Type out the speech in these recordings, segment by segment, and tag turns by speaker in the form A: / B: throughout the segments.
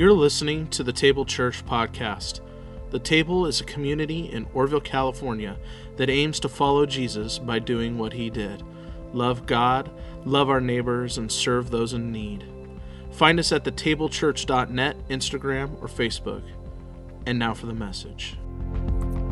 A: You're listening to the Table Church podcast. The Table is a community in Oroville, California that aims to follow Jesus by doing what he did love God, love our neighbors, and serve those in need. Find us at thetablechurch.net, Instagram, or Facebook. And now for the message.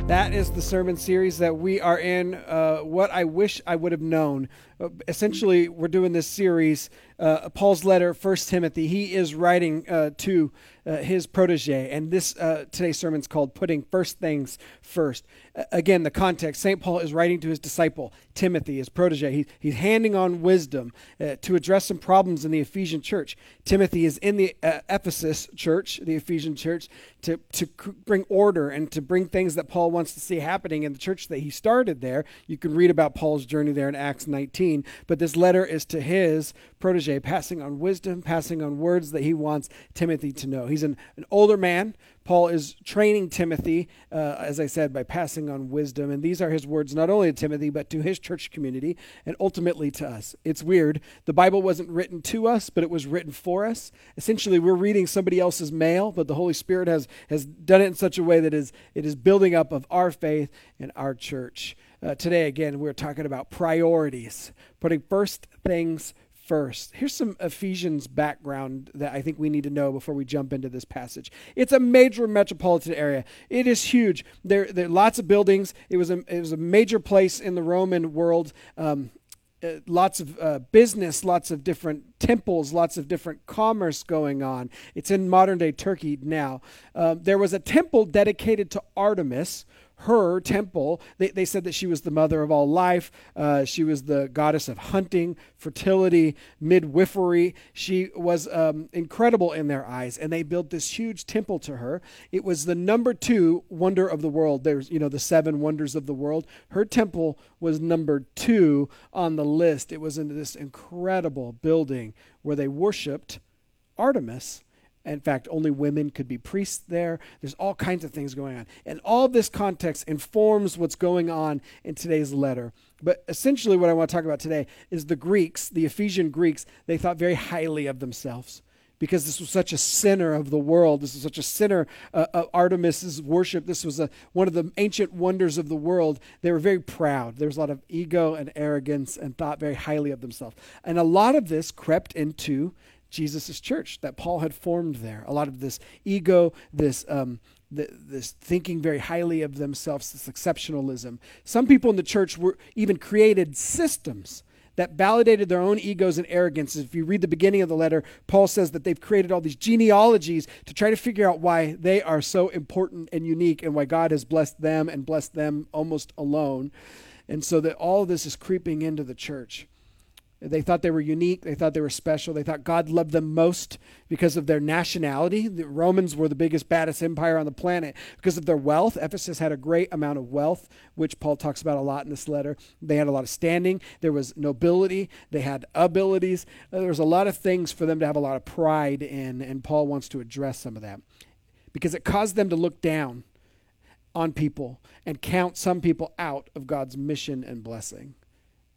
B: That is the sermon series that we are in. Uh, what I wish I would have known. Uh, essentially, we're doing this series, uh, Paul's letter, First Timothy. He is writing uh, to uh, his protege, and this uh, today's sermon is called "Putting First Things First. again, the context: Saint Paul is writing to his disciple Timothy, his protege. He, he's handing on wisdom to address some problems in the Ephesian church. Timothy is in the Ephesus church, the Ephesian church, to to bring order and to bring things that Paul wants to see happening in the church that he started there. You can read about Paul's journey there in Acts 19 but this letter is to his protege, passing on wisdom, passing on words that he wants Timothy to know. He's an, an older man. Paul is training Timothy, uh, as I said, by passing on wisdom. And these are his words not only to Timothy, but to his church community and ultimately to us. It's weird. The Bible wasn't written to us, but it was written for us. Essentially, we're reading somebody else's mail, but the Holy Spirit has, has done it in such a way that is, it is building up of our faith and our church. Uh, today, again, we're talking about priorities, putting first things first. Here's some Ephesians background that I think we need to know before we jump into this passage. It's a major metropolitan area. It is huge. There, there are lots of buildings. It was a, it was a major place in the Roman world. Um, uh, lots of uh, business, lots of different temples, lots of different commerce going on. It's in modern day Turkey now. Um, there was a temple dedicated to Artemis, her temple. They, they said that she was the mother of all life. Uh, she was the goddess of hunting, fertility, midwifery. She was um, incredible in their eyes, and they built this huge temple to her. It was the number two wonder of the world. There's, you know, the seven wonders of the world. Her temple was number two on the list. It was in this incredible building where they worshiped Artemis in fact, only women could be priests there. There's all kinds of things going on. And all this context informs what's going on in today's letter. But essentially, what I want to talk about today is the Greeks, the Ephesian Greeks, they thought very highly of themselves because this was such a center of the world. This was such a center uh, of Artemis's worship. This was a, one of the ancient wonders of the world. They were very proud. There was a lot of ego and arrogance and thought very highly of themselves. And a lot of this crept into Jesus' church that Paul had formed there. A lot of this ego, this um, the, this thinking very highly of themselves, this exceptionalism. Some people in the church were even created systems that validated their own egos and arrogance. If you read the beginning of the letter, Paul says that they've created all these genealogies to try to figure out why they are so important and unique and why God has blessed them and blessed them almost alone. And so that all of this is creeping into the church. They thought they were unique. They thought they were special. They thought God loved them most because of their nationality. The Romans were the biggest, baddest empire on the planet because of their wealth. Ephesus had a great amount of wealth, which Paul talks about a lot in this letter. They had a lot of standing. There was nobility. They had abilities. Uh, there was a lot of things for them to have a lot of pride in, and Paul wants to address some of that because it caused them to look down on people and count some people out of God's mission and blessing.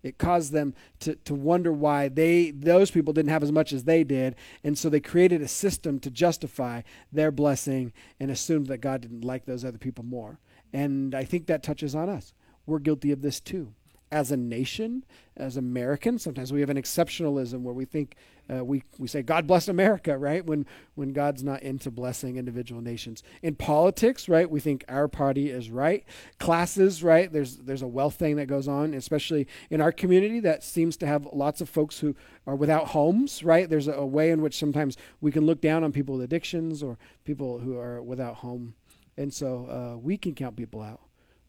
B: It caused them to, to wonder why they those people didn't have as much as they did. And so they created a system to justify their blessing and assumed that God didn't like those other people more. And I think that touches on us. We're guilty of this too as a nation, as Americans, sometimes we have an exceptionalism where we think uh, we we say God bless America, right? When when God's not into blessing individual nations. In politics, right? We think our party is right. Classes, right? There's there's a wealth thing that goes on, especially in our community that seems to have lots of folks who are without homes, right? There's a, a way in which sometimes we can look down on people with addictions or people who are without home, and so uh, we can count people out.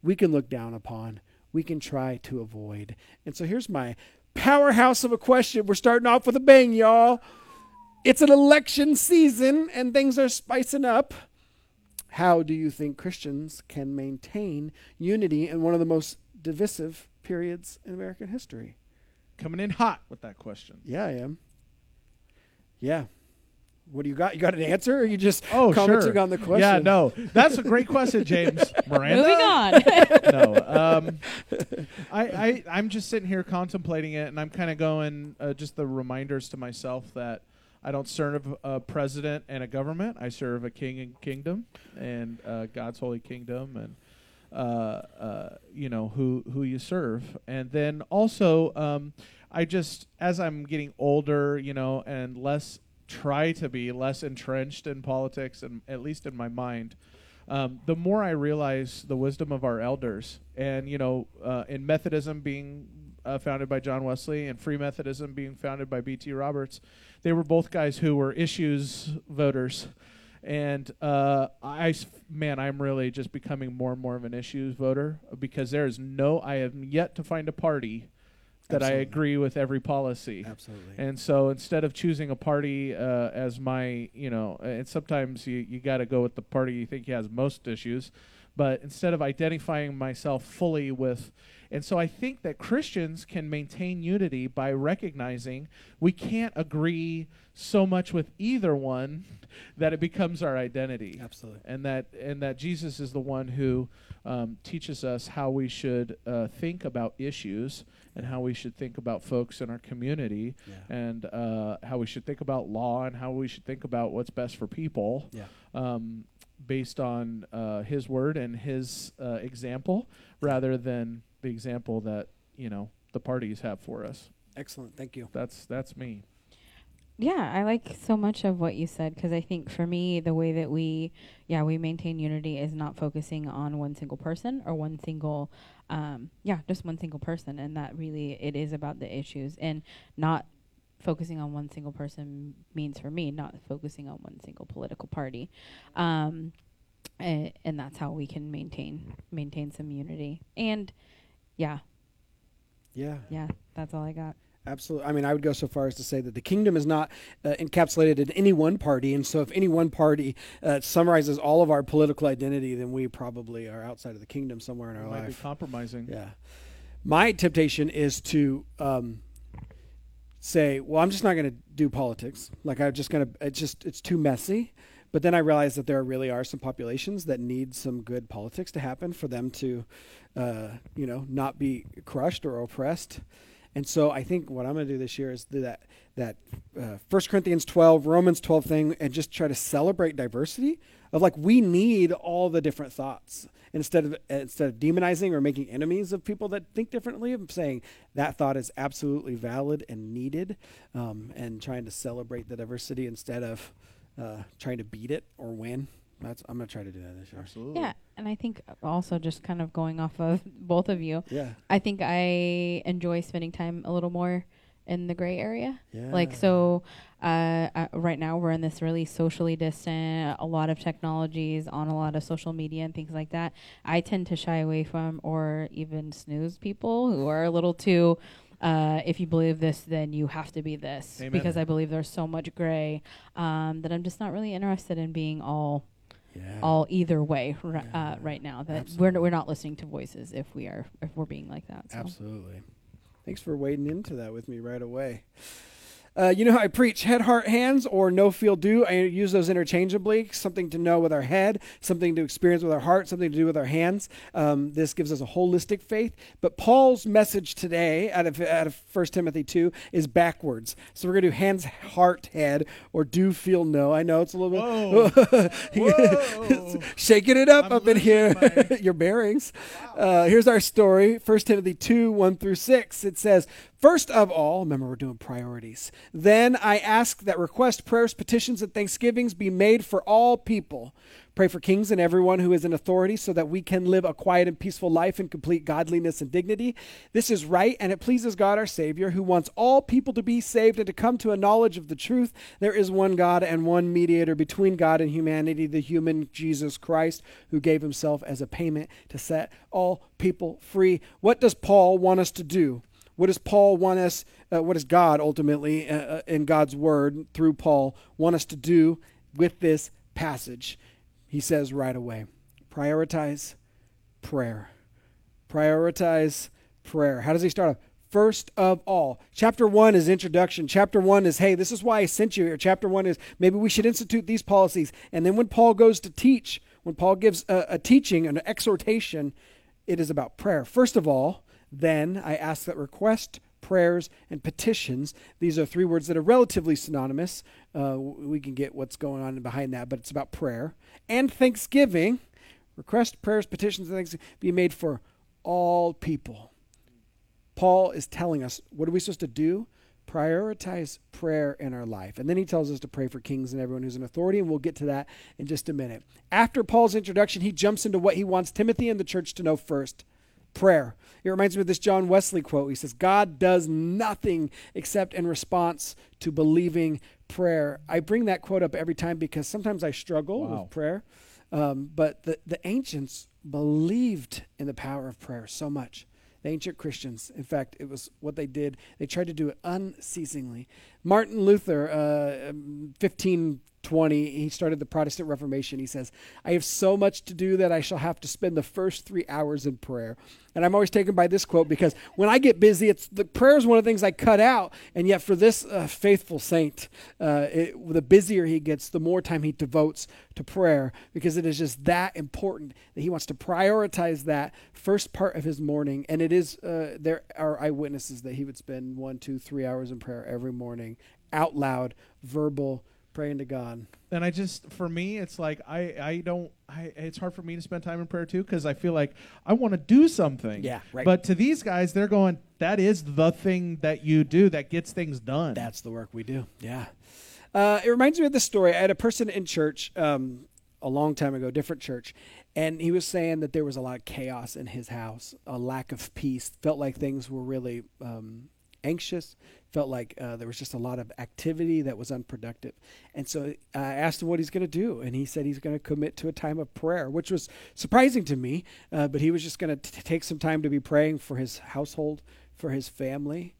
B: We can look down upon we can try to avoid. And so here's my powerhouse of a question. We're starting off with a bang, y'all. It's an election season and things are spicing up. How do you think Christians can maintain unity in one of the most divisive periods in American history?
A: Coming in hot with that question.
B: Yeah, I am. Yeah. What do you got? You got an answer, or you just oh, commenting
A: sure.
B: on the question?
A: Yeah, no, that's a great question, James Miranda.
C: Moving on.
A: no, um, I, I, I'm just sitting here contemplating it, and I'm kind of going uh, just the reminders to myself that
C: I don't serve a president and a government. I serve a king and kingdom, and uh, God's holy kingdom, and uh, uh, you know who who you serve. And then also, um, I just as I'm getting older, you know, and less try to be less entrenched in politics, and at least in my mind. Um, the more I realize the wisdom of our elders, and you know, uh, in Methodism being uh, founded by John Wesley and Free Methodism being founded by B.T. Roberts, they were both guys who were issues voters. And uh, I, man, I'm really just becoming more and more of an issues voter because there is no, I have yet to find a party that Absolutely. I agree with every policy.
B: Absolutely.
C: And so instead of choosing a party uh, as my, you know, and sometimes you, you got to go with the party you think has most issues, but instead of identifying myself fully with and so I think that Christians can maintain unity by recognizing we can't agree so much with either one that it becomes our identity.
B: Absolutely.
C: And that and that Jesus is the one who um, teaches us how we should uh, think about issues and how we should think about folks in our community yeah. and uh, how we should think about law and how we should think about what's best for people.
B: Yeah.
C: Um, based on uh, his word and his uh, example rather than the example that you know the parties have for us.
B: Excellent, thank you.
C: That's that's me.
D: Yeah, I like so much of what you said because I think for me, the way that we, yeah, we maintain unity is not focusing on one single person or one single, um, yeah, just one single person, and that really it is about the issues and not focusing on one single person means for me not focusing on one single political party. Um, and, and that's how we can maintain maintain some unity and yeah.
B: Yeah.
D: Yeah, that's all I got.
B: Absolutely. I mean, I would go so far as to say that the kingdom is not uh, encapsulated in any one party. And so, if any one party uh, summarizes all of our political identity, then we probably are outside of the kingdom somewhere in our
C: might
B: life.
C: Be compromising.
B: Yeah. My temptation is to um, say, well, I'm just not going to do politics. Like, I'm just going to, it's just, it's too messy. But then I realized that there really are some populations that need some good politics to happen for them to, uh, you know, not be crushed or oppressed. And so I think what I'm going to do this year is do that that uh, 1 Corinthians 12, Romans 12 thing, and just try to celebrate diversity of like we need all the different thoughts instead of instead of demonizing or making enemies of people that think differently. I'm saying that thought is absolutely valid and needed, um, and trying to celebrate the diversity instead of uh, trying to beat it or win. That's I'm gonna try to do that this year.
C: Absolutely.
D: Yeah, and I think also just kind of going off of both of you.
B: Yeah.
D: I think I enjoy spending time a little more in the gray area.
B: Yeah.
D: Like so, uh, uh, right now we're in this really socially distant, a lot of technologies on a lot of social media and things like that. I tend to shy away from or even snooze people who are a little too uh, if you believe this, then you have to be this.
C: Amen.
D: Because I believe there's so much gray um, that I'm just not really interested in being all.
B: Yeah.
D: All either way r- uh, right now that
B: Absolutely.
D: we're we're not listening to voices if we are if we're being like that. So.
B: Absolutely. Thanks for wading into that with me right away. Uh, you know how I preach head, heart, hands, or no feel do. I use those interchangeably. Something to know with our head, something to experience with our heart, something to do with our hands. Um, this gives us a holistic faith. But Paul's message today, out of out of First Timothy two, is backwards. So we're gonna do hands, heart, head, or do feel no. I know it's a little bit
C: Whoa.
B: shaking it up
C: I'm
B: up in here.
C: my-
B: Your bearings. Uh, here's our story. First Timothy two one through six. It says. First of all, remember we're doing priorities. Then I ask that request, prayers, petitions, and thanksgivings be made for all people. Pray for kings and everyone who is in authority so that we can live a quiet and peaceful life in complete godliness and dignity. This is right and it pleases God our Savior, who wants all people to be saved and to come to a knowledge of the truth. There is one God and one mediator between God and humanity, the human Jesus Christ, who gave himself as a payment to set all people free. What does Paul want us to do? What does Paul want us, uh, what does God ultimately uh, uh, in God's word through Paul want us to do with this passage? He says right away prioritize prayer. Prioritize prayer. How does he start off? First of all, chapter one is introduction. Chapter one is, hey, this is why I sent you here. Chapter one is, maybe we should institute these policies. And then when Paul goes to teach, when Paul gives a, a teaching, an exhortation, it is about prayer. First of all, then I ask that request, prayers, and petitions. These are three words that are relatively synonymous. Uh, we can get what's going on behind that, but it's about prayer and thanksgiving. Request, prayers, petitions, and things be made for all people. Paul is telling us what are we supposed to do? Prioritize prayer in our life. And then he tells us to pray for kings and everyone who's in authority, and we'll get to that in just a minute. After Paul's introduction, he jumps into what he wants Timothy and the church to know first prayer. It reminds me of this John Wesley quote. He says, God does nothing except in response to believing prayer. I bring that quote up every time because sometimes I struggle
C: wow.
B: with prayer. Um, but the, the ancients believed in the power of prayer so much. The ancient Christians, in fact, it was what they did. They tried to do it unceasingly. Martin Luther, uh, um, 15 20, he started the Protestant Reformation. He says, I have so much to do that I shall have to spend the first three hours in prayer. And I'm always taken by this quote because when I get busy, it's the prayer is one of the things I cut out. And yet, for this uh, faithful saint, uh, it, the busier he gets, the more time he devotes to prayer because it is just that important that he wants to prioritize that first part of his morning. And it is uh, there are eyewitnesses that he would spend one, two, three hours in prayer every morning, out loud, verbal praying to God.
C: and I just for me it's like I I don't I it's hard for me to spend time in prayer too because I feel like I want to do something.
B: Yeah, right.
C: But to these guys, they're going. That is the thing that you do that gets things done.
B: That's the work we do. Yeah. Uh, it reminds me of this story. I had a person in church um, a long time ago, different church, and he was saying that there was a lot of chaos in his house, a lack of peace. Felt like things were really um, anxious. Felt like uh, there was just a lot of activity that was unproductive. And so I asked him what he's going to do, and he said he's going to commit to a time of prayer, which was surprising to me. Uh, but he was just going to take some time to be praying for his household, for his family.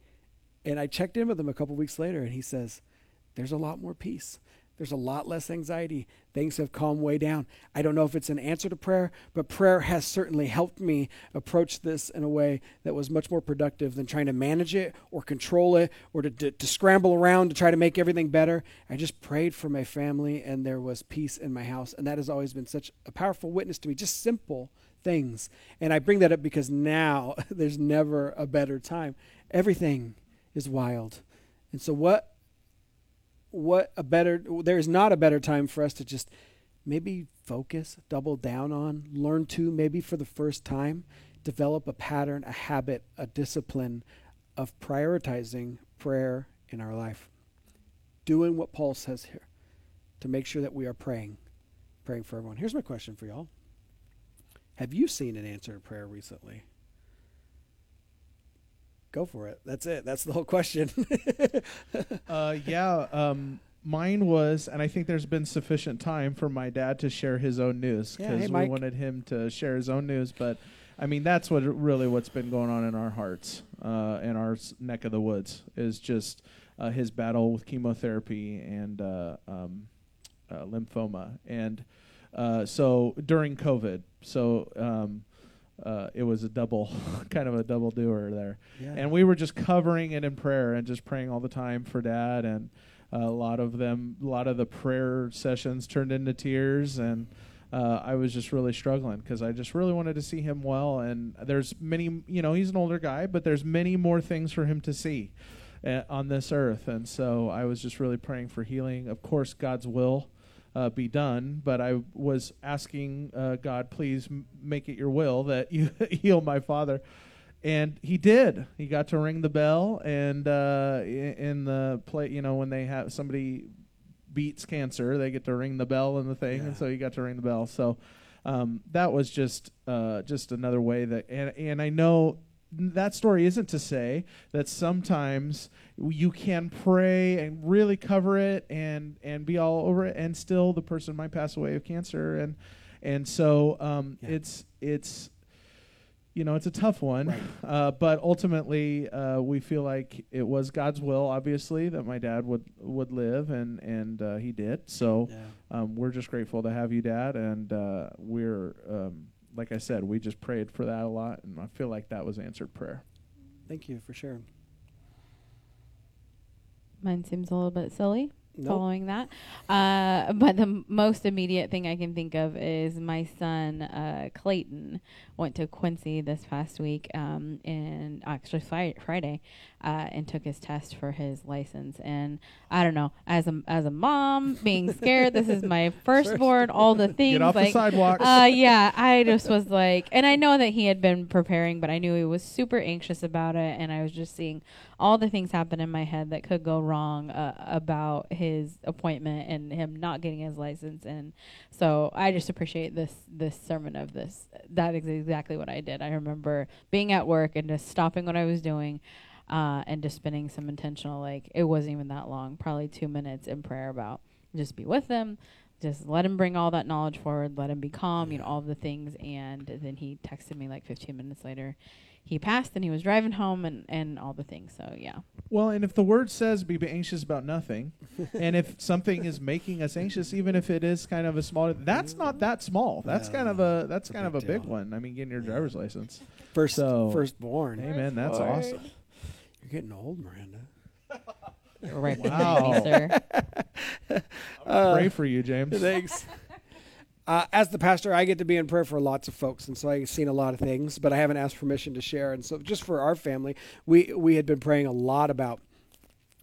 B: And I checked in with him a couple weeks later, and he says, There's a lot more peace. There's a lot less anxiety. Things have calmed way down. I don't know if it's an answer to prayer, but prayer has certainly helped me approach this in a way that was much more productive than trying to manage it or control it or to, to, to scramble around to try to make everything better. I just prayed for my family, and there was peace in my house. And that has always been such a powerful witness to me. Just simple things. And I bring that up because now there's never a better time. Everything is wild. And so what what a better there is not a better time for us to just maybe focus, double down on, learn to maybe for the first time, develop a pattern, a habit, a discipline of prioritizing prayer in our life. Doing what Paul says here to make sure that we are praying, praying for everyone. Here's my question for y'all. Have you seen an answer to prayer recently? Go for it. That's it. That's the whole question.
C: Uh, yeah. Um, mine was, and I think there's been sufficient time for my dad to share his own news
B: Yeah,
C: because
B: hey,
C: we wanted him to share his own news. But I mean, that's what really what's been going on in our hearts, uh, in our neck of the woods, is just uh, his battle with chemotherapy and uh, um, uh, lymphoma, and uh, so during COVID, so. Um, uh, it was a double, kind of a double doer there.
B: Yeah.
C: and we were just covering it in prayer and just praying all the time for dad and uh, a lot of them a lot of the prayer sessions turned into tears and uh, i was just really struggling because i just really wanted to see him well and there's many you know he's an older guy but there's many more things for him to see uh, on this earth. And so i was just really praying for healing. Of course god's will uh, be done. But I was asking uh, God, please m- make it your will that you heal my father. And he did. He got to ring the bell, and uh, in the play, you know, when they have somebody beats cancer, they get to ring the bell and the thing,
B: Yeah.
C: and so he got to ring the bell. So um, that was just uh, just another way that, and and I know that story isn't to say that sometimes you can pray and really cover it and and be all over it and still the person might pass away of cancer and and so um,
B: Yeah.
C: it's it's you know it's a tough one
B: Right.
C: uh, but ultimately uh, we feel like it was God's will obviously that my dad would would live and and uh, he did so
B: yeah.
C: um, we're just grateful to have you dad and uh, we're um, like I said we just prayed for that a lot and I feel like that was answered prayer
B: Thank you for sharing.
D: Mine seems a little bit silly
B: Nope.
D: following that. Uh, but the m- most immediate thing I can think of is my son, uh, Clayton, went to Quincy this past week, um, and actually Fri- Friday. uh, and took his test for his license. And I don't know, as a as a mom being scared, this is my firstborn, all the things
C: Get off
D: like
C: the sidewalk.
D: uh, yeah, I just was like, and I know that he had been preparing, but I knew he was super anxious about it, and I was just seeing all the things happen in my head that could go wrong uh, about his appointment and him not getting his license, and so I just appreciate this this sermon of this. That is exactly what I did. I remember being at work and just stopping what I was doing. Uh, and just spending some intentional, like it wasn't even that long, probably two minutes in prayer about just be with them, just let him bring all that knowledge forward, let him be calm, you know, all the things. And then he texted me like 15 minutes later. He passed and he was driving home and, and all the things. So, yeah.
C: Well, and if the word says be anxious about nothing, and if something is making us anxious, even if it is kind of a small, that's not that small. That's
B: No,
C: kind of a that's
B: it's a
C: kind of a
B: big
C: big
B: deal.
C: one. I mean, getting your driver's license.
B: First,
C: So-
B: firstborn.
C: Hey, man, that's
D: Lord.
C: awesome.
B: You're getting old, Miranda.
D: You're right
C: Wow.
D: behind me, sir.
B: Uh,
C: Pray for you, James.
B: Thanks. Uh, as the pastor, I get to be in prayer for lots of folks, and so I've seen a lot of things, but I haven't asked permission to share. And so, just for our family, we we had been praying a lot about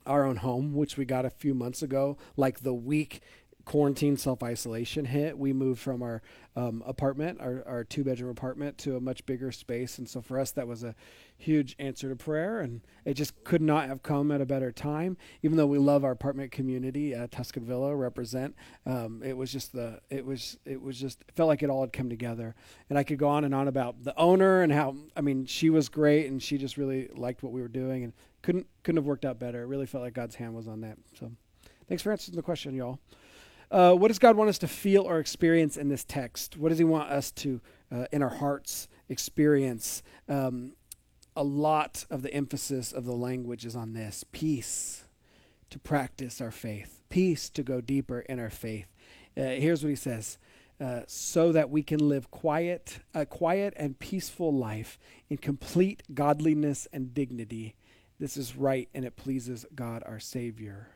B: our own home, which we got a few months ago. Like the week quarantine self isolation hit, we moved from our um, apartment, our, our two bedroom apartment, to a much bigger space. And so, for us, that was a huge answer to prayer, and it just could not have come at a better time. Even though we love our apartment community, uh, Tuscan Villa represent, um, it was just the it was it was just it felt like it all had come together. And I could go on and on about the owner and how I mean she was great and she just really liked what we were doing and couldn't couldn't have worked out better. It really felt like God's hand was on that. So, thanks for answering the question, y'all. Uh, what does God want us to feel or experience in this text? What does He want us to, uh, in our hearts, experience? Um, a lot of the emphasis of the language is on this peace to practice our faith, peace to go deeper in our faith. Uh, here's what He says. Uh, so that we can live quiet, a quiet and peaceful life in complete godliness and dignity. This is right and it pleases God our Savior.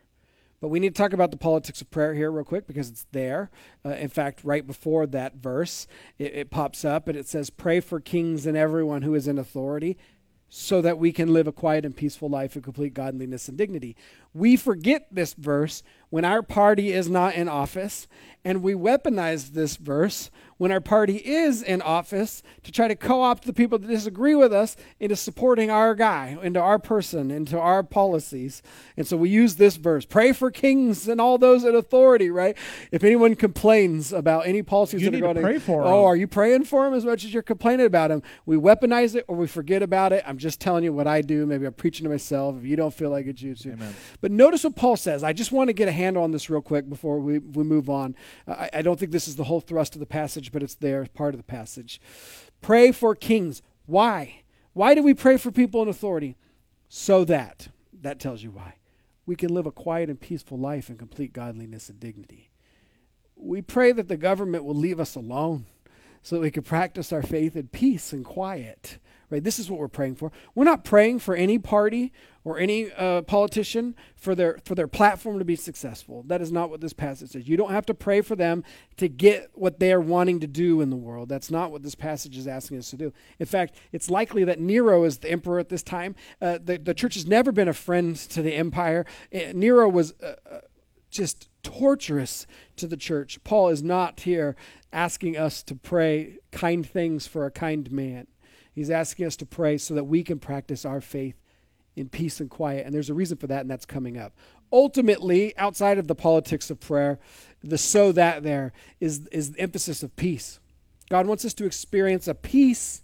B: But we need to talk about the politics of prayer here, real quick, because it's there. Uh, in fact, right before that verse, it, it pops up and it says, Pray for kings and everyone who is in authority, so that we can live a quiet and peaceful life in complete godliness and dignity. We forget this verse when our party is not in office, and we weaponize this verse when our party is in office to try to co opt the people that disagree with us into supporting our guy, into our person, into our policies. And so we use this verse pray for kings and all those in authority, right? If anyone complains about any policies
C: You
B: that
C: need
B: are
C: to
B: going
C: pray for
B: oh, are you praying for them as much as you're complaining about them? We weaponize it or we forget about it. I'm just telling you what I do. Maybe I'm preaching to myself. If you don't feel like it, you too.
C: Amen.
B: But notice what Paul says. I just want to get a handle on this real quick before we, we move on. I, I don't think this is the whole thrust of the passage, but it's there part of the passage. Pray for kings. Why? Why do we pray for people in authority? So that, that tells you why, we can live a quiet and peaceful life in complete godliness and dignity. We pray that the government will leave us alone so that we could practice our faith in peace and quiet. Right? This is what we're praying for. We're not praying for any party or any uh, politician for their for their platform to be successful. That is not what this passage says. You don't have to pray for them to get what they are wanting to do in the world. That's not what this passage is asking us to do. In fact, it's likely that Nero is the emperor at this time. Uh, the, the church has never been a friend to the empire. Uh, Nero was. Uh, uh, just torturous to the church. Paul is not here asking us to pray kind things for a kind man. He's asking us to pray so that we can practice our faith in peace and quiet. And there's a reason for that, and that's coming up. Ultimately, outside of the politics of prayer, the so that there is, is the emphasis of peace. God wants us to experience a peace,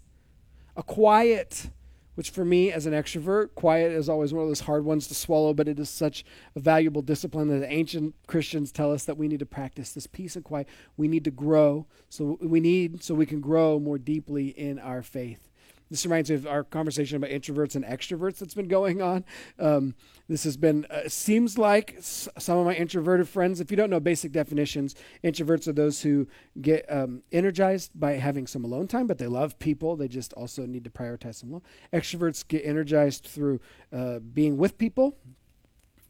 B: a quiet, which for me as an extrovert, quiet is always one of those hard ones to swallow, but it is such a valuable discipline that the ancient Christians tell us that we need to practice this peace and quiet. We need to grow. So we need so we can grow more deeply in our faith. This reminds me of our conversation about introverts and extroverts that's been going on. Um, this has been, uh, seems like s- some of my introverted friends, if you don't know basic definitions, introverts are those who get um, energized by having some alone time, but they love people. They just also need to prioritize some alone. Extroverts get energized through uh, being with people.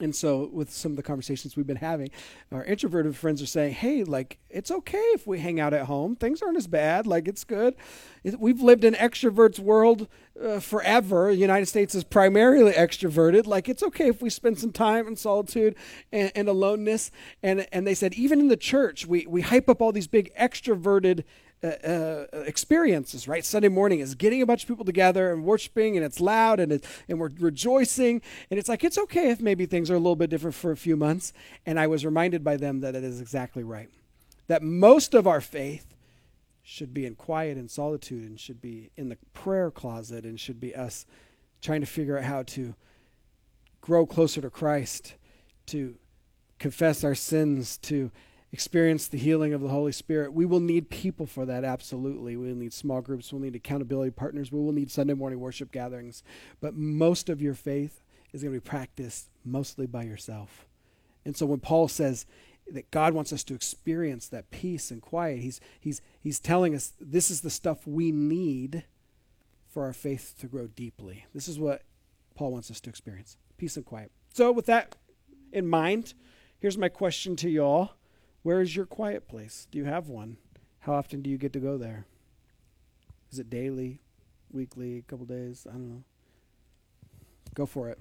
B: And so, with some of the conversations we've been having, our introverted friends are saying, "Hey, like it's okay if we hang out at home. Things aren't as bad. Like it's good. We've lived in extroverts world uh, forever. The United States is primarily extroverted. Like it's okay if we spend some time in solitude and, and aloneness." And and they said, even in the church, we we hype up all these big extroverted uh, uh, experiences, right? Sunday morning is getting a bunch of people together and worshiping, and it's loud and it, and we're rejoicing, and it's like it's okay if maybe things are a little bit different for a few months. And I was reminded by them that it is exactly right. That most of our faith should be in quiet and solitude, and should be in the prayer closet, and should be us trying to figure out how to grow closer to Christ, to confess our sins, to experience the healing of the Holy Spirit. We will need people for that, absolutely. We will need small groups, we'll need accountability partners, we will need Sunday morning worship gatherings. But most of your faith is going to be practiced mostly by yourself. And so when Paul says that God wants us to experience that peace and quiet, he's, he's, he's telling us this is the stuff we need for our faith to grow deeply. This is what Paul wants us to experience peace and quiet. So, with that in mind, here's my question to y'all where is your quiet place? Do you have one? How often do you get to go there? Is it daily, weekly, a couple days? I don't know. Go for it.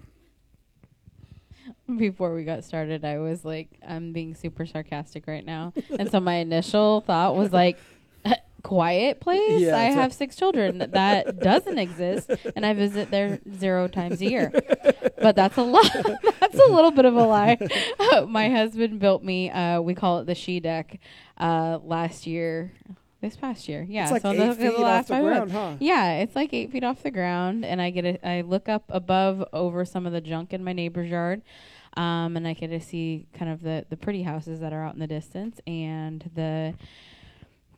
D: Before we got started, I was like, I'm being super sarcastic right now. and so my initial thought was like, quiet place.
B: Yeah,
D: I have six children. That doesn't exist, and I visit there zero times a year. But that's a lot. that's a little bit of a lie. My husband built me. Uh, we call it the she deck. Uh, last year, this past year, yeah.
B: it's like
D: so
B: eight
D: the,
B: feet
D: the last
B: off the ground, huh?
D: Yeah, it's like eight feet off the ground, and I get a, I look up above over some of the junk in my neighbor's yard, um, and I get to see kind of the the pretty houses that are out in the distance, and the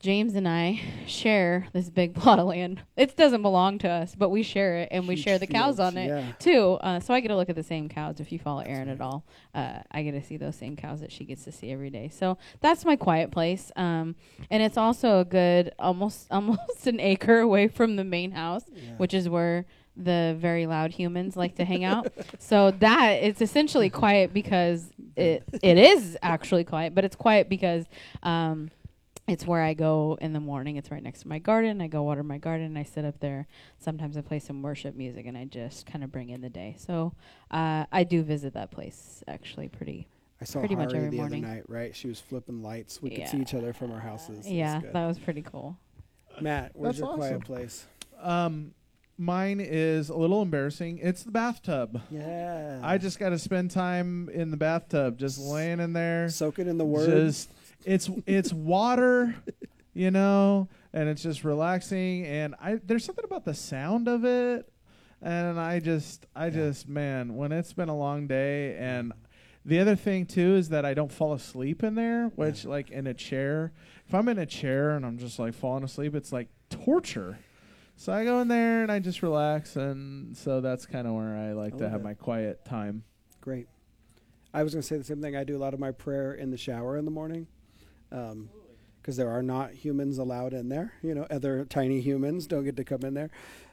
D: James and I share this big plot of land. It doesn't belong to us, but we share it, and we
B: Huge
D: share the cows
B: fields,
D: on it
B: yeah.
D: too. Uh, so I get to look at the same cows. If you follow Erin at all, uh, I get to see those same cows that she gets to see every day. So that's my quiet place, um, and it's also a good almost almost an acre away from the main house,
B: Yeah.
D: which is where the very loud humans like to hang out. So that it's essentially quiet because it it is actually quiet, but it's quiet because. Um, it's where I go in the morning. It's right next to my garden. I go water my garden. I sit up there. Sometimes I play some worship music, and I just kind of bring in the day. So uh, I do visit that place actually pretty.
B: I saw
D: pretty much every
B: the
D: morning.
B: other night, right? She was flipping lights. We could see each other from our houses. It
D: yeah,
B: good.
D: that was pretty cool.
B: Matt, where's
C: That's
B: your quiet
C: awesome.
B: place?
C: Um, mine is a little embarrassing. It's the bathtub.
B: Yeah.
C: I just got to spend time in the bathtub, just laying in there.
B: soaking in the word.
C: Just it's it's water, you know, and it's just relaxing. And I there's something about the sound of it, and I just I
B: Yeah.
C: just man, when it's been a long day, and the other thing too is that I don't fall asleep in there, which like in a chair. If I'm in a chair and I'm just like falling asleep, it's like torture. So I go in there and I just relax, and so that's kind of where I like
B: I
C: to have
B: it.
C: my quiet time.
B: Great. I was going to say the same thing. I do a lot of my prayer in the shower in the morning. Because there are not humans allowed in there. You know, other tiny humans don't get to come in there.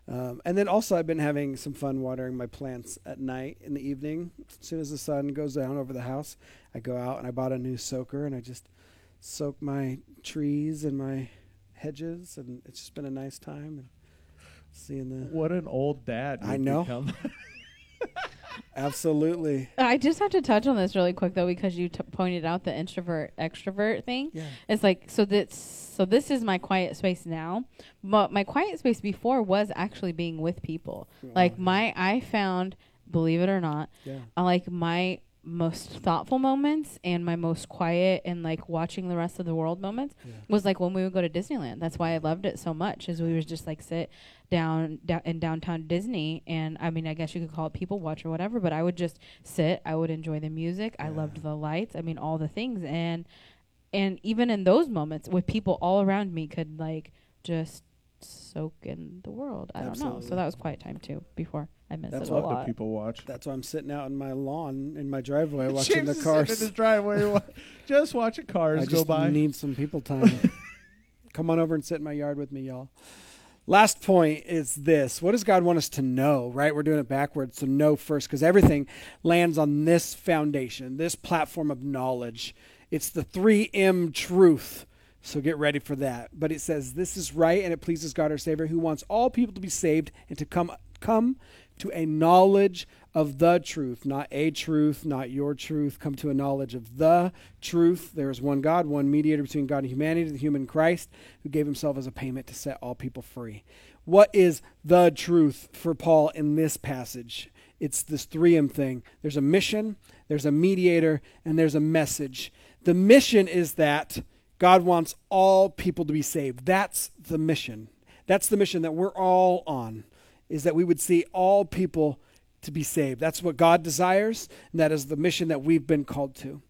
B: Um, and then also, I've been having some fun watering my plants at night in the evening. As soon as the sun goes down over the house, I go out and I bought a new soaker and I just soak my trees and my hedges. And it's just been a nice time. And seeing the.
C: What an old dad!
B: I know. Absolutely.
D: I just have to touch on this really quick though because you t- pointed out the introvert extrovert thing.
B: Yeah.
D: It's like so this so this is my quiet space now, but my quiet space before was actually being with people. Like my I found, believe it or not,
B: Yeah.
D: I like my most thoughtful moments and my most quiet and like watching the rest of the world moments
B: Yeah.
D: was like when we would go to Disneyland. That's why I loved it so much. Is we would just like sit down, down in downtown Disney, and I mean, I guess you could call it people watch or whatever. But I would just sit. I would enjoy the music. I loved the lights. I mean, all the things, and and even in those moments with people all around me, could like just soak in the world. I don't know. So that was quiet time too. Before I missed
B: That's
D: it a
C: love
D: lot.
C: to people watch.
B: That's why I'm sitting out in my lawn in my driveway watching
C: James
B: the
C: is sitting
B: cars.
C: in his driveway, wa- just watching cars
B: I
C: go
B: just
C: by.
B: need some people time. Come on over and sit in my yard with me, y'all. Last point is this. What does God want us to know, right? We're doing it backwards. So know first because everything lands on this foundation, this platform of knowledge. It's the 3M truth. So get ready for that. But it says this is right and it pleases God our Savior who wants all people to be saved and to come come to a knowledge of the truth, not a truth, not your truth. Come to a knowledge of the truth. There is one God, one mediator between God and humanity, the human Christ, who gave himself as a payment to set all people free. What is the truth for Paul in this passage? It's this 3M thing. There's a mission, there's a mediator, and there's a message. The mission is that God wants all people to be saved. That's the mission. That's the mission that we're all on, is that we would see all people to be saved. That's what God desires, and that is the mission that we've been called to.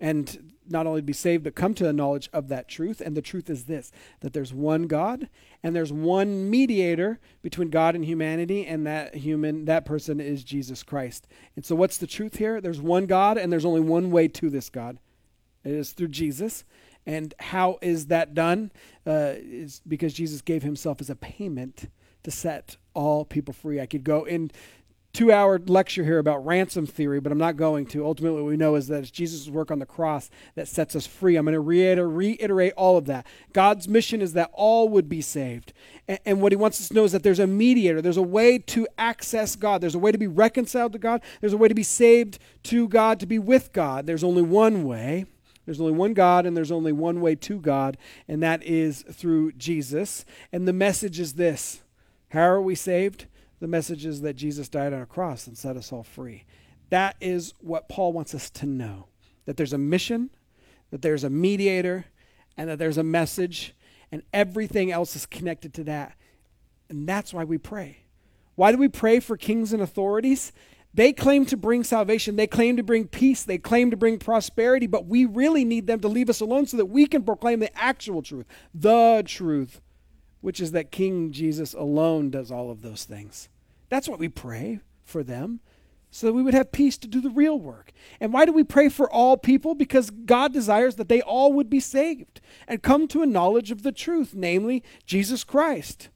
B: And not only be saved, but come to a knowledge of that truth. And the truth is this that there's one God and there's one mediator between God and humanity, and that human, that person is Jesus Christ. And so, what's the truth here? There's one God, and there's only one way to this God. It is through Jesus. And how is that done? Uh, is because Jesus gave himself as a payment to set all people free. I could go in two hour lecture here about ransom theory, but I'm not going to. Ultimately, what we know is that it's Jesus' work on the cross that sets us free. I'm going to reiter- reiterate all of that. God's mission is that all would be saved. And, and what he wants us to know is that there's a mediator, there's a way to access God, there's a way to be reconciled to God, there's a way to be saved to God, to be with God. There's only one way. There's only one God, and there's only one way to God, and that is through Jesus. And the message is this How are we saved? The message is that Jesus died on a cross and set us all free. That is what Paul wants us to know that there's a mission, that there's a mediator, and that there's a message, and everything else is connected to that. And that's why we pray. Why do we pray for kings and authorities? They claim to bring salvation. They claim to bring peace. They claim to bring prosperity, but we really need them to leave us alone so that we can proclaim the actual truth, the truth, which is that King Jesus alone does all of those things. That's what we pray for them, so that we would have peace to do the real work. And why do we pray for all people? Because God desires that they all would be saved and come to a knowledge of the truth, namely Jesus Christ.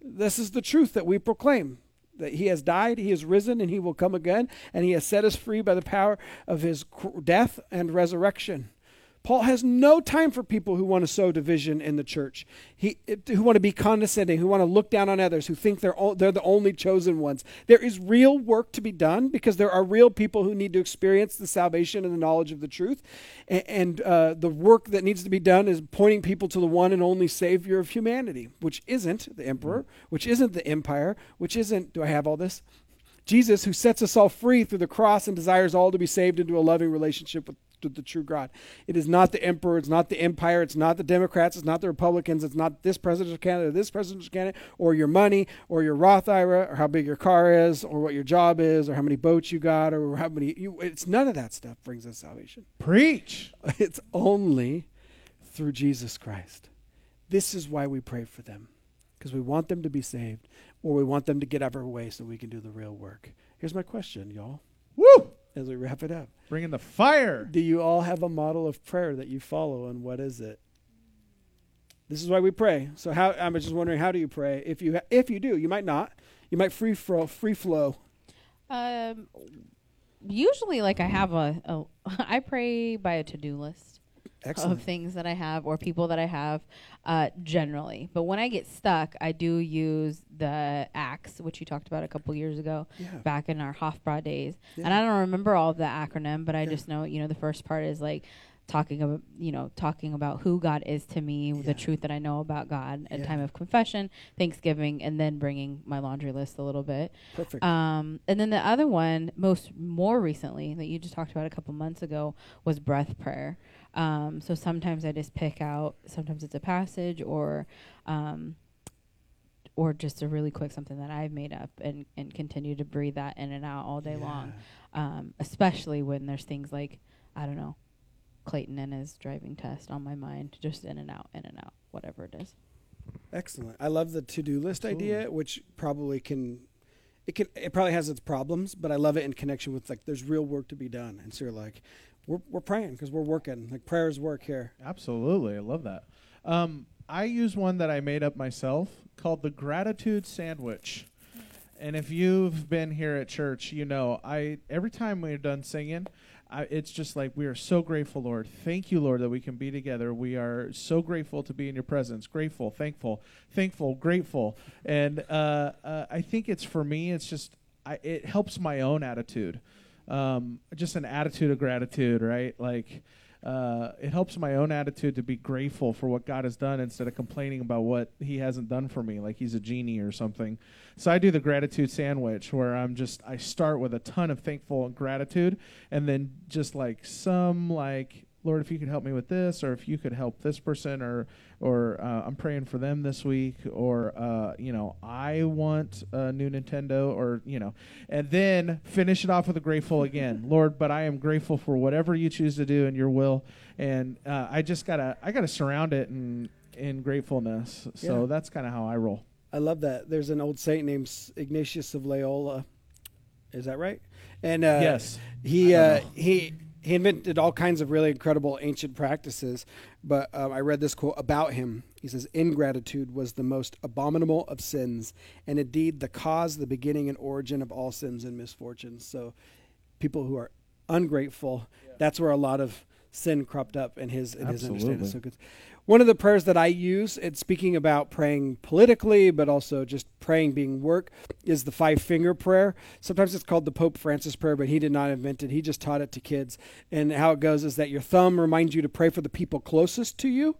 B: This is the truth that we proclaim that he has died, he has risen, and he will come again, and he has set us free by the power of his death and resurrection. Paul has no time for people who want to sow division in the church, he, who want to be condescending, who want to look down on others, who think they're, they're the only chosen ones. There is real work to be done because there are real people who need to experience the salvation and the knowledge of the truth. And, and uh, the work that needs to be done is pointing people to the one and only Savior of humanity, which isn't the emperor, which isn't the empire, which isn't, do I have all this? Jesus, who sets us all free through the cross and desires all to be saved into a loving relationship with to the true God. It is not the emperor, it's not the empire, it's not the Democrats, it's not the Republicans, it's not this presidential candidate, this presidential candidate, or your money, or your Roth IRA, or how big your car is, or what your job is, or how many boats you got, or how many. You, it's none of that stuff brings us salvation.
C: Preach.
B: It's only through Jesus Christ. This is why we pray for them, because we want them to be saved, or we want them to get out of our way so we can do the real work. Here's my question, y'all.
C: Woo!
B: As we wrap it up.
C: Bringing the fire.
B: Do you all have a model of prayer that you follow, and what is it? This is why we pray. So, how I'm just wondering, how do you pray? If you ha- if you do, you might not. You might free flow. Free flow.
D: Um, usually, like I have a, a I pray by a to do list
B: Excellent.
D: of things that I have or people that I have, uh, generally. But when I get stuck, I do use the ACTS, which you talked about a couple years ago,
B: Yeah.
D: back in our Hofbra days.
B: Yeah.
D: And I don't remember all of the acronym, but I
B: Yeah.
D: just know, you know, the first part is like talking about, you know, talking about who God is to me,
B: Yeah.
D: the truth that I know about God, a
B: Yeah.
D: time of confession, Thanksgiving, and then bringing my laundry list a little bit.
B: Perfect.
D: Um, and then the other one, most more recently, that you just talked about a couple months ago, was breath prayer. Um, so sometimes I just pick out, sometimes it's a passage or, um, or just a really quick something that I've made up and, and continue to breathe that in and out all day long. Um, especially when there's things like, I don't know, Clayton and his driving test on my mind, just in and out, in and out, whatever it is.
B: Excellent. I love the to-do list
C: Absolutely.
B: idea, which probably can it can it probably has its problems, but I love it in connection with like there's real work to be done. And so you're like, we're we're praying because we're working. Like prayers work here.
C: Absolutely, I love that. Um, I use one that I made up myself called the gratitude sandwich. And if you've been here at church, you know I every time we're done singing, I, it's just like we are so grateful, Lord. Thank you, Lord, that we can be together. We are so grateful to be in your presence. Grateful, thankful, thankful, grateful. And uh, uh, I think it's for me. It's just I, it helps my own attitude. Um, just an attitude of gratitude, right? Like uh, it helps my own attitude to be grateful for what God has done instead of complaining about what He hasn't done for me, like He's a genie or something. So I do the gratitude sandwich where I'm just I start with a ton of thankful and gratitude, and then just like some like Lord, if you could help me with this, or if you could help this person, or or uh, I'm praying for them this week, or uh, you know, I want a new Nintendo, or you know, and then finish it off with a grateful again, Lord. But I am grateful for whatever you choose to do in Your will, and uh, I just gotta I gotta surround it in in gratefulness. So
B: Yeah.
C: that's kind of how I roll.
B: I love that. There's an old saint named Ignatius of Loyola. Is that right? And uh,
C: yes,
B: he uh, he he invented all kinds of really incredible ancient practices. But um, I read this quote about him. He says, "Ingratitude was the most abominable of sins, and indeed the cause, the beginning, and origin of all sins and misfortunes." So, people who are ungrateful, that's where a lot of sin cropped up in his in his understanding. So good. One of the prayers that I use, and speaking about praying politically, but also just praying being work, is the five finger prayer. Sometimes it's called the Pope Francis prayer, but he did not invent it. He just taught it to kids. And how it goes is that your thumb reminds you to pray for the people closest to you.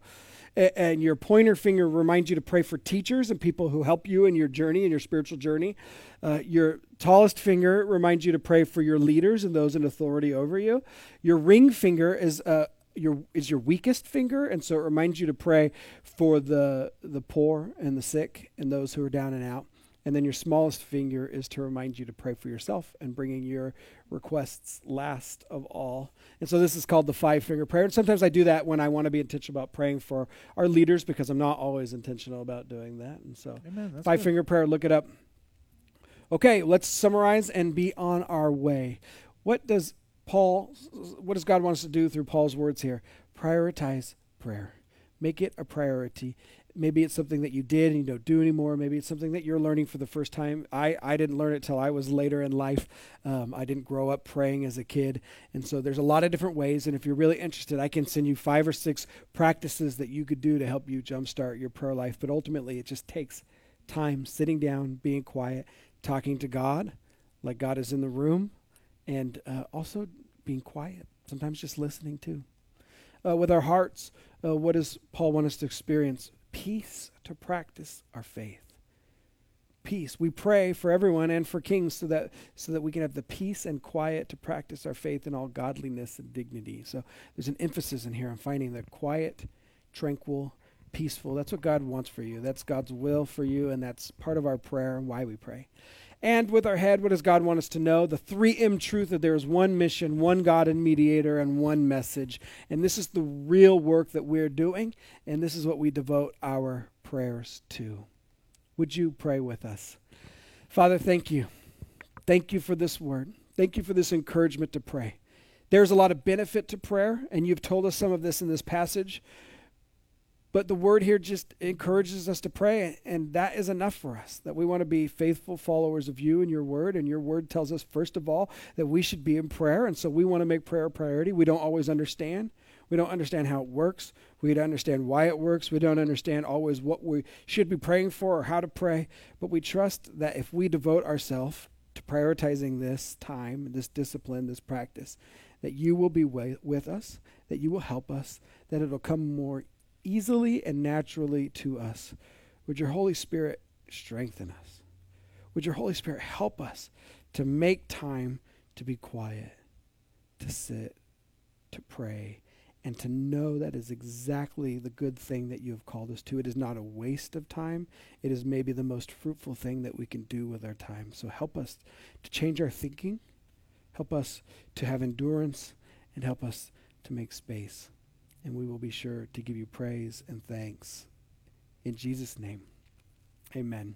B: And your pointer finger reminds you to pray for teachers and people who help you in your journey, in your spiritual journey. Uh, your tallest finger reminds you to pray for your leaders and those in authority over you. Your ring finger is uh, your is your weakest finger, and so it reminds you to pray for the the poor and the sick and those who are down and out. And then your smallest finger is to remind you to pray for yourself and bringing your requests last of all. And so this is called the five finger prayer. And sometimes I do that when I want to be intentional about praying for our leaders because I'm not always intentional about doing that. And so
C: Amen.
B: Five
C: good.
B: finger prayer, look it up. Okay, let's summarize and be on our way. What does Paul what does God want us to do through Paul's words here? Prioritize prayer. Make it a priority. Maybe it's something that you did and you don't do anymore. Maybe it's something that you're learning for the first time. I, I didn't learn it till I was later in life. Um, I didn't grow up praying as a kid. And so there's a lot of different ways. And if you're really interested, I can send you five or six practices that you could do to help you jumpstart your prayer life. But ultimately, it just takes time sitting down, being quiet, talking to God like God is in the room, and uh, also being quiet. Sometimes just listening too. Uh, with our hearts, uh, what does Paul want us to experience? Peace to practice our faith. Peace. We pray for everyone and for kings so that so that we can have the peace and quiet to practice our faith in all godliness and dignity. So there's an emphasis in here on finding the quiet, tranquil, peaceful. That's what God wants for you. That's God's will for you, and that's part of our prayer and why we pray. And with our head, what does God want us to know? The 3M truth that there is one mission, one God and mediator, and one message. And this is the real work that we're doing, and this is what we devote our prayers to. Would you pray with us? Father, thank you. Thank you for this word. Thank you for this encouragement to pray. There's a lot of benefit to prayer, and you've told us some of this in this passage. But the word here just encourages us to pray, and that is enough for us. That we want to be faithful followers of you and your word, and your word tells us, first of all, that we should be in prayer, and so we want to make prayer a priority. We don't always understand. We don't understand how it works. We don't understand why it works. We don't understand always what we should be praying for or how to pray. But we trust that if we devote ourselves to prioritizing this time, this discipline, this practice, that you will be with us, that you will help us, that it'll come more easily and naturally to us. Would your Holy Spirit strengthen us? Would your Holy Spirit help us to make time to be quiet, to sit, to pray, and to know that is exactly the good thing that you have called us to. It is not a waste of time. It is maybe the most fruitful thing that we can do with our time. So help us to change our thinking, help us to have endurance, and help us to make space. And we will be sure to give you praise and thanks. In Jesus' name, amen.